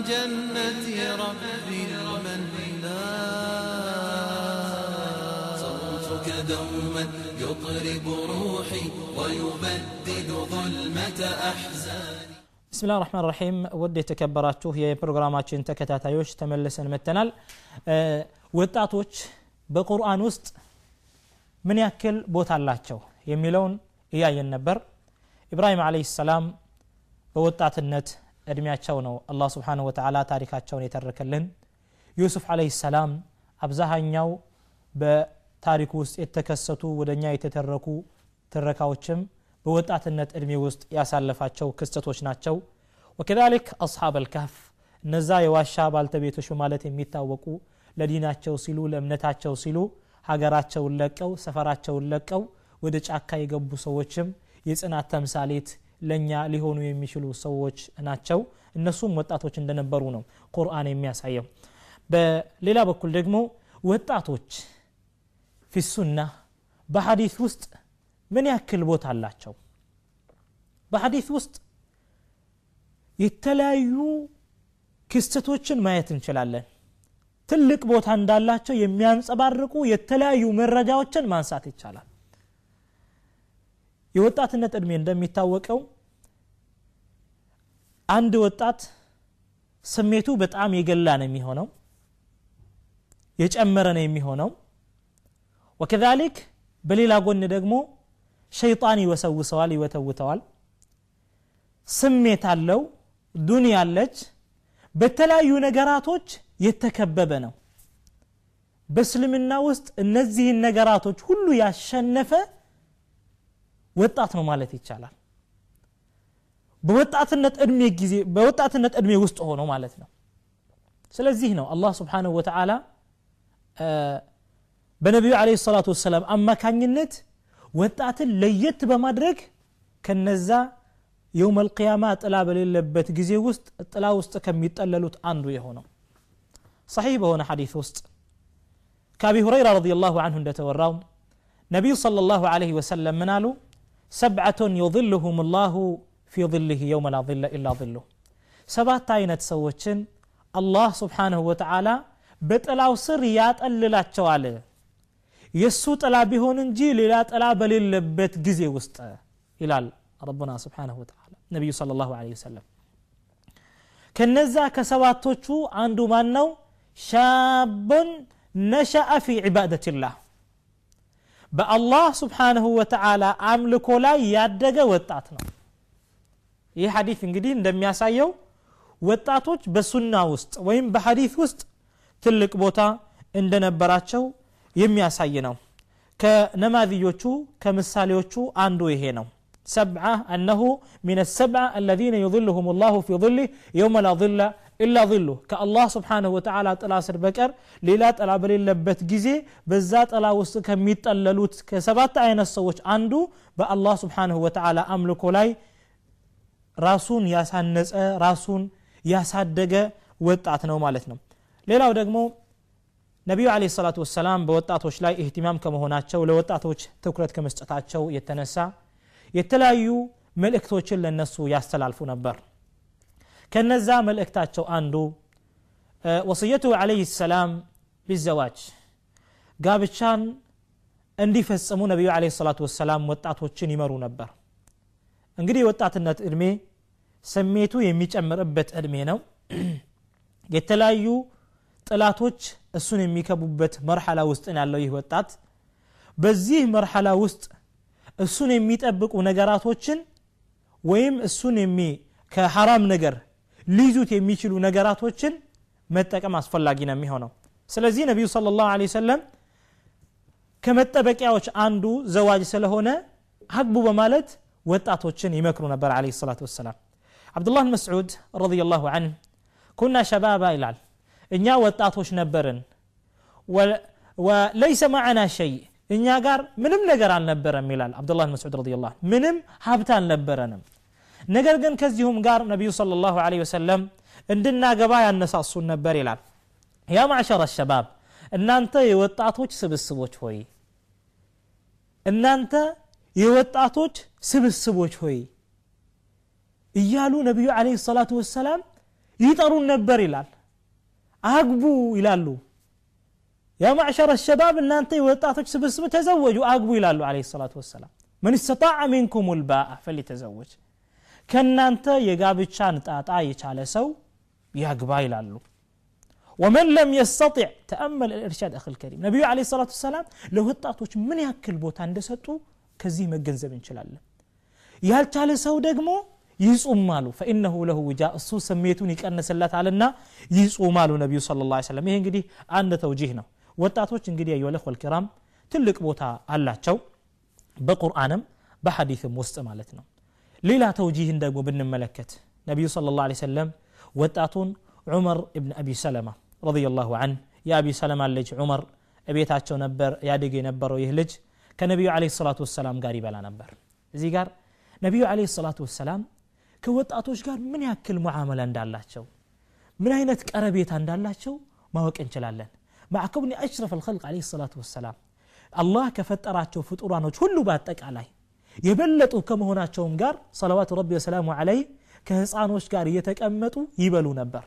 جنة رب المنان صوتك دوما يطرب روحي ويبدد ظلمة أحزاني بسم الله الرحمن الرحيم ውድ የተከበራችሁ የፕሮግራማችን ተከታታዮች ተመልሰን መጥተናል ወጣቶች በቁርአን ውስጥ ምን ያክል ቦታ አላቸው የሚለውን እያየን ነበር ኢብራሂም አለህ ሰላም በወጣትነት እድሜያቸው ነው አላህ ስብሓንሁ ወተዓላ ታሪካቸውን የተረከልን። ዩሱፍ አለህ ሰላም አብዛሃኛው በታሪኩ ውስጥ የተከሰቱ ወደኛ የተተረኩ ትረካዎችም በወጣትነት እድሜ ውስጥ ያሳለፋቸው ክስተቶች ናቸው። ወከዛሊክ አስሓብ አልካፍ እነዛ የዋሻ ባልተቤቶች በማለት የሚታወቁ ለዲናቸው ሲሉ ለእምነታቸው ሲሉ ሀገራቸውን ለቀው ሰፈራቸውን ለቀው ወደ ጫካ የገቡ ሰዎችም የጽናት ተምሳሌት ለእኛ ሊሆኑ የሚችሉ ሰዎች ናቸው። እነሱም ወጣቶች እንደነበሩ ነው ቁርአን የሚያሳየው። በሌላ በኩል ደግሞ ወጣቶች ፊሱና በሐዲት ውስጥ ምን ያክል ቦታ አላቸው? በሐዲት ውስጥ የተለያዩ ክስተቶችን ማየት እንችላለን። ትልቅ ቦታ እንዳላቸው የሚያንጸባርቁ የተለያዩ መረጃዎችን ማንሳት ይቻላል። የወጣትነት እድሜ እንደሚታወቀው አንድ ወጣት ስሜቱ በጣም የገላ ነው የሚሆነው የጨመረ ነው የሚሆነው። ወከዛሊክ በሌላ ጎን ደግሞ ሸይጣን ይወሰውሰዋል ይወተውተዋል። ስሜት አለው ዱንያ አለች። በተለያዩ ነገራቶች የተከበበ ነው። በእስልምና ውስጥ እነዚህን ነገራቶች ሁሉ ያሸነፈ ወጣት ነው ማለት ይቻላል بوطاتنت ادمي غزي بوطاتنت ادمي وسط هونو معناتنا سلازي نو الله سبحانه وتعالى بنبي عليه الصلاه والسلام اما كان كانينت وطات ليت بمدرك كنزا يوم القيامه طلا بليلبت غزي وسط طلا وسط كميتللوت عنده يهونو صحيح بهونه حديث وست كابي هريره رضي الله عنه اندت وراهم نبي صلى الله عليه وسلم منالو سبعه يظلهم الله في ظله يوم لا ظل إلا ظله. سبات عينت سوتشن الله سبحانه وتعالى بتلاو سر يات اللي لا يسو تلا بهون انجي للا تلا بل اللبت جزي وسط إلى ربنا سبحانه وتعالى نبي صلى الله عليه وسلم كنزا كسواتوچو عندو مانو شاب نشأ في عبادة الله بأ الله سبحانه وتعالى عملكو لا يادق وطعتنا ይህ ሐዲት እንግዲህ እንደሚያሳየው ወጣቶች በሱና ውስጥ ወይም በሐዲት ውስጥ ትልቅ ቦታ እንደነበራቸው የሚያሳይ ነው ከነማዝዮቹ ከምሳሌዎቹ አንዱ ይሄ ነው سبعة أنه من السبعة الذين يظلهم الله في ظله يوم لا ظل إلا ظله كالله سبحانه وتعالى طلا سر بكر ليلا طلا بليلبت ጊዜ በዛ ጥላ ውስጥ ከሚጠለሉት ከሰባት አይነት ሰዎች አንዱ በአላህ ስብሓንሁ ወተዓላ አምልኮ ላይ ራሱን ያሳነጸ ራሱን ያሳደገ ወጣት ነው ማለት ነው ሌላው ደግሞ ነቢዩ አለ ሰላቱ ወሰላም በወጣቶች ላይ እህትማም ከመሆናቸው ለወጣቶች ትኩረት ከመስጠታቸው የተነሳ የተለያዩ መልእክቶችን ለነሱ ያስተላልፉ ነበር ከነዛ መልእክታቸው አንዱ ወስየቱ አለህ ሰላም ቢዘዋጅ ጋብቻን እንዲፈጽሙ ነቢዩ አለ ሰላቱ ወሰላም ወጣቶችን ይመሩ ነበር እንግዲህ የወጣትነት እድሜ ስሜቱ የሚጨምርበት እድሜ ነው። የተለያዩ ጥላቶች እሱን የሚከቡበት መርሐላ ውስጥ ያለው ይህ ወጣት። በዚህ መርሐላ ውስጥ እሱን የሚጠብቁ ነገራቶችን ወይም እሱን የሚ ከሐራም ነገር ሊይዙት የሚችሉ ነገራቶችን መጠቀም አስፈላጊ ነው የሚሆነው። ስለዚህ ነቢዩ صለ ላሁ ለ ወሰለም ከመጠበቂያዎች አንዱ ዘዋጅ ስለሆነ አግቡ በማለት ወጣቶችን ይመክሩ ነበር አለ ሰላት ወሰላም አብዱላህ መስዑድ ረዲየላሁ አንህ ኩና ሸባባ ይላል እኛ ወጣቶች ነበርን ወለይሰ ማዕና ሸይ እኛ ጋር ምንም ነገር አልነበረም ይላል አብዱላህ መስዑድ ረዲየላሁ ምንም ሀብት አልነበረንም ነገር ግን ከዚሁም ጋር ነቢዩ ሰለላሁ ዐለይሂ ወሰለም እንድናገባ ያነሳሱን ነበር ይላል ያ ማዕሸረ ሸባብ እናንተ የወጣቶች ስብስቦች ሆይ እናንተ የወጣቶች ስብስቦች ሆይ እያሉ ነቢዩ አለህ ሰላቱ ወሰላም ይጠሩን ነበር ይላል አግቡ ይላሉ ያ ማዕሸረ ሸባብ እናንተ የወጣቶች ስብስብ ተዘወጁ አግቡ ይላሉ አለ ሰላቱ ወሰላም መን ስተጣዐ ሚንኩም ልባአ ፈሊተዘወጅ ከእናንተ የጋብቻን ጣጣ የቻለ ሰው ያግባ ይላሉ ወመን ለም የስተጢዕ ተአመል ልእርሻድ አክል ከሪም ነቢዩ አለ ሰላቱ ወሰላም ለወጣቶች ምን ያክል ቦታ እንደሰጡ ከዚህ መገንዘብ እንችላለን ያልቻለ ሰው ደግሞ ይጹም አሉ ፈኢነሁ ለሁ ውጃ እሱ ስሜቱን ይቀንስለታልና ይጹም አሉ ነቢዩ ስለ ላ ሰለም ይሄ እንግዲህ አንድ ተውጂህ ነው ወጣቶች እንግዲህ አዩለህ ወልኪራም ትልቅ ቦታ አላቸው በቁርአንም በሐዲትም ውስጥ ማለት ነው ሌላ ተውጂህን ደግሞ ብንመለከት ነቢዩ ስለ ላ ሰለም ወጣቱን ዑመር እብን አቢ ሰለማ ረዲየላሁ አን የአቢ ሰለማ ልጅ ዑመር እቤታቸው ነበር ያድግ የነበረው ይህ ልጅ ከነቢዩ አለ ሰላቱ ወሰላም ጋር ይበላ ነበር እዚህ ጋር ነቢዩ አለ ሰላቱ ወሰላም ከወጣቶች ጋር ምን ያክል ሙዓመላ እንዳላቸው ምን አይነት ቀረቤታ እንዳላቸው ማወቅ እንችላለን ማዕከብኒ አሽረፍ አልከልቅ አለ ሰላቱ ወሰላም አላህ ከፈጠራቸው ፍጡራኖች ሁሉ በአጠቃላይ የበለጡ ከመሆናቸውም ጋር ሰለዋቱ ረቢ ወሰላሙ አለይህ ከህፃኖች ጋር እየተቀመጡ ይበሉ ነበር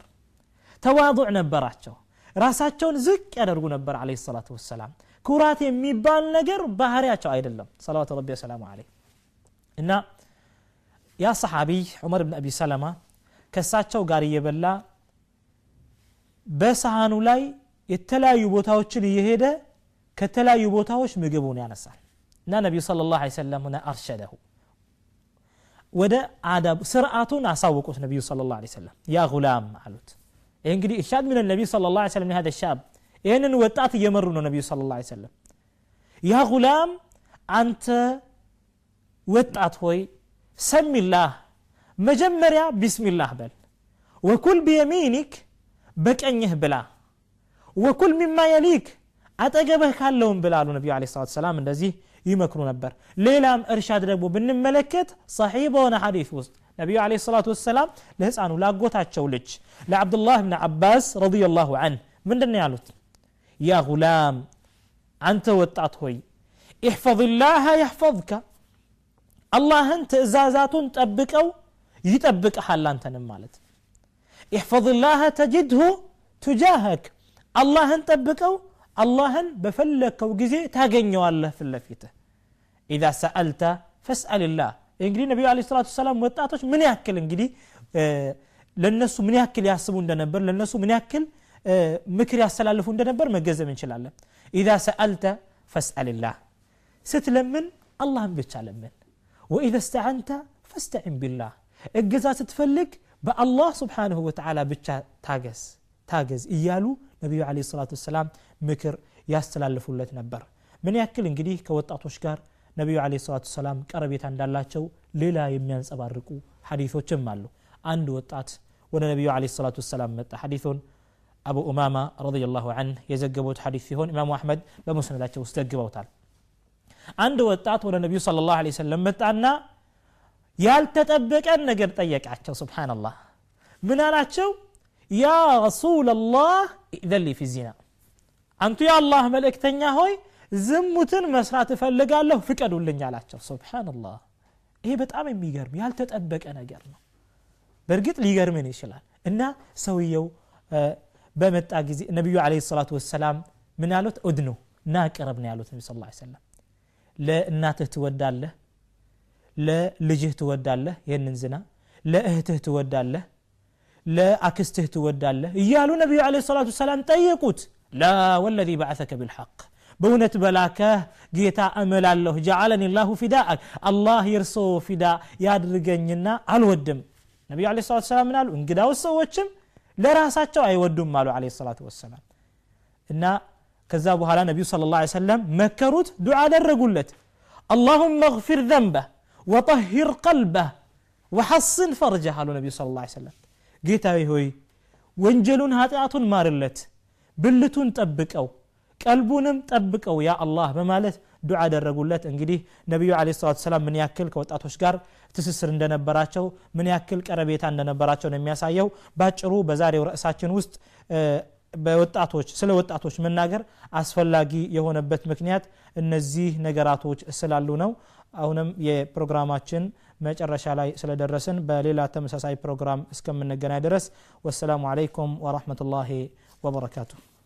ተዋضዕ ነበራቸው ራሳቸውን ዝቅ ያደርጉ ነበር አለ ሰላቱ ወሰላም ኩራት የሚባል ነገር ባህሪያቸው አይደለም ሰለዋቱ ረቢ ወሰላሙ አለይህ እና ያ ሰሓቢይ ዑመር ብን አቢ ሰለማ ከእሳቸው ጋር እየበላ በሰሃኑ ላይ የተለያዩ ቦታዎችን እየሄደ ከተለያዩ ቦታዎች ምግቡን ያነሳል እና ነቢዩ ስለ ላሁ ሰለም ሁነ አርሸደሁ ወደ አዳብ ስርዓቱን አሳወቁት ነቢዩ ስለ ላሁ ሰለም ያ ጉላም አሉት ይህ እንግዲህ እሻድ ምን ነቢዩ ስለ ላ ሰለም ሀደ ሻብ ይህንን ወጣት እየመሩ ነው ነቢዩ ስለ ላ ሰለም ያ ጉላም አንተ ወጣት ሆይ ሰሚላህ መጀመሪያ ቢስሚላህ በል ወኩል ቢየሚኒክ በቀኝህ ብላ ወኩል ሚማ የሊክ አጠገብህ ካለውን ብላሉ ነቢዩ ለ ሰላት ሰላም እንደዚህ ይመክሩ ነበር ሌላም እርሻድ ደግሞ ብንመለከት ሰሒህ በሆነ ሐዲት ውስጥ ነቢዩ ለ ሰላቱ ወሰላም ለህፃኑ ላጎታቸው ልጅ ለዓብዱላህ ብን አባስ ረዲየላሁ አንህ ምንድን ያሉት ያ ጉላም አንተ ወጣት ሆይ احفظ الله يحفظك አላህን ትእዛዛቱን ጠብቀው ይጠብቅሃል አንተንም ማለት احفظ الله تجده تجاهك አላህን ጠብቀው አላህን በፈለግከው ጊዜ ታገኘዋለህ ፊት ለፊትህ ኢዛ ሰአልተ ፈስአልላህ እንግዲህ ነቢዩ ለ ሰላቱ ሰላም ወጣቶች ምን ያክል እንግዲህ ለነሱ ምን ያክል ያስቡ እንደነበር ለነሱ ምን ያክል ምክር ያስተላልፉ እንደነበር መገንዘብ እንችላለን ኢዛ ሰአልተ ፈስአልላህ ስትለምን አላህን ብቻ ለምን ወኢዘ እስተዓንተ ፈስተዒን ቢላህ እገዛ ስትፈልግ በአላህ ስብሓንሁ ወተዓላ ብቻ ታገዝ ታገዝ እያሉ ነቢዩ ለ ሰላቱ ወሰላም ምክር ያስተላልፉለት ነበር ምን ያክል እንግዲህ ከወጣቶች ጋር ነቢዩ ለ ሰላቱ ወሰላም ቀረቤታ እንዳላቸው ሌላ የሚያንጸባርቁ ሐዲቶችም አሉ አንድ ወጣት ወደ ነቢዩ ለ ሰላቱ ወሰላም መጣ ሐዲቱን አቡ ኡማማ ረዲየላሁ አንህ የዘገቡት ሐዲት ሲሆን ኢማሙ አሕመድ በሙስነዳቸው ውስጥ ዘግበውታል አንድ ወጣት ወደ ነቢዩ ስለ ላሁ ሰለም መጣና ያልተጠበቀን ነገር ጠየቃቸው ስብሓንላህ ምን አላቸው ያ ረሱላላህ ኢዘን ሊ ፊ ዚና አንቱ የአላህ መልእክተኛ ሆይ ዝሙትን መስራት እፈልጋለሁ ፍቀዱልኝ አላቸው ስብሓንላህ ይሄ በጣም የሚገርም ያልተጠበቀ ነገር ነው በእርግጥ ሊገርምን ይችላል እና ሰውየው በመጣ ጊዜ ነቢዩ ለ ሰላቱ ወሰላም ምን ያሉት እድኑ ና ቅረብ ነው ያሉት ነቢ ስ ሰለም ለእናትህ ትወዳለህ ለልጅህ ትወዳለህ ይህንን ዝና ለእህትህ ትወዳለህ ለአክስትህ ትወዳለህ እያሉ ነቢዩ ለ ሰላቱ ሰላም ጠየቁት ላ ወለዚ በዓተከ ብልሐቅ በእውነት በላከህ ጌታ እምላለሁ ጀዓለኒ ላሁ ፊዳአክ አላህ የእርሶ ፊዳ ያድርገኝና አልወድም ነቢዩ ለ ሰላት ሰላም ምን አሉ እንግዳውስ ሰዎችም ለራሳቸው አይወዱም አሉ ለ ሰላቱ ወሰላም እና ከዛ በኋላ ነቢዩ ስለ ላ ሰለም መከሩት ዱዓ አደረጉለት አላሁመ እግፊር ዘንበህ ወጠሂር ቀልበህ ወሐስን ፈርጀህ አሉ ነቢዩ ስለ ላ ሰለም ጌታዊ ሆይ ወንጀሉን ኃጢአቱን ማርለት ብልቱን ጠብቀው ቀልቡንም ጠብቀው ያ አላህ በማለት ዱዓ አደረጉለት። እንግዲህ ነቢዩ ለ ሰላት ሰላም ምን ያክል ከወጣቶች ጋር ትስስር እንደነበራቸው ምን ያክል ቀረቤታ እንደነበራቸው ነው የሚያሳየው። ባጭሩ በዛሬው ርዕሳችን ውስጥ በወጣቶች ስለ ወጣቶች መናገር አስፈላጊ የሆነበት ምክንያት እነዚህ ነገራቶች ስላሉ ነው። አሁንም የፕሮግራማችን መጨረሻ ላይ ስለደረስን በሌላ ተመሳሳይ ፕሮግራም እስከምንገናኝ ድረስ ወሰላሙ አለይኩም ወረሕመቱላሂ ወበረካቱ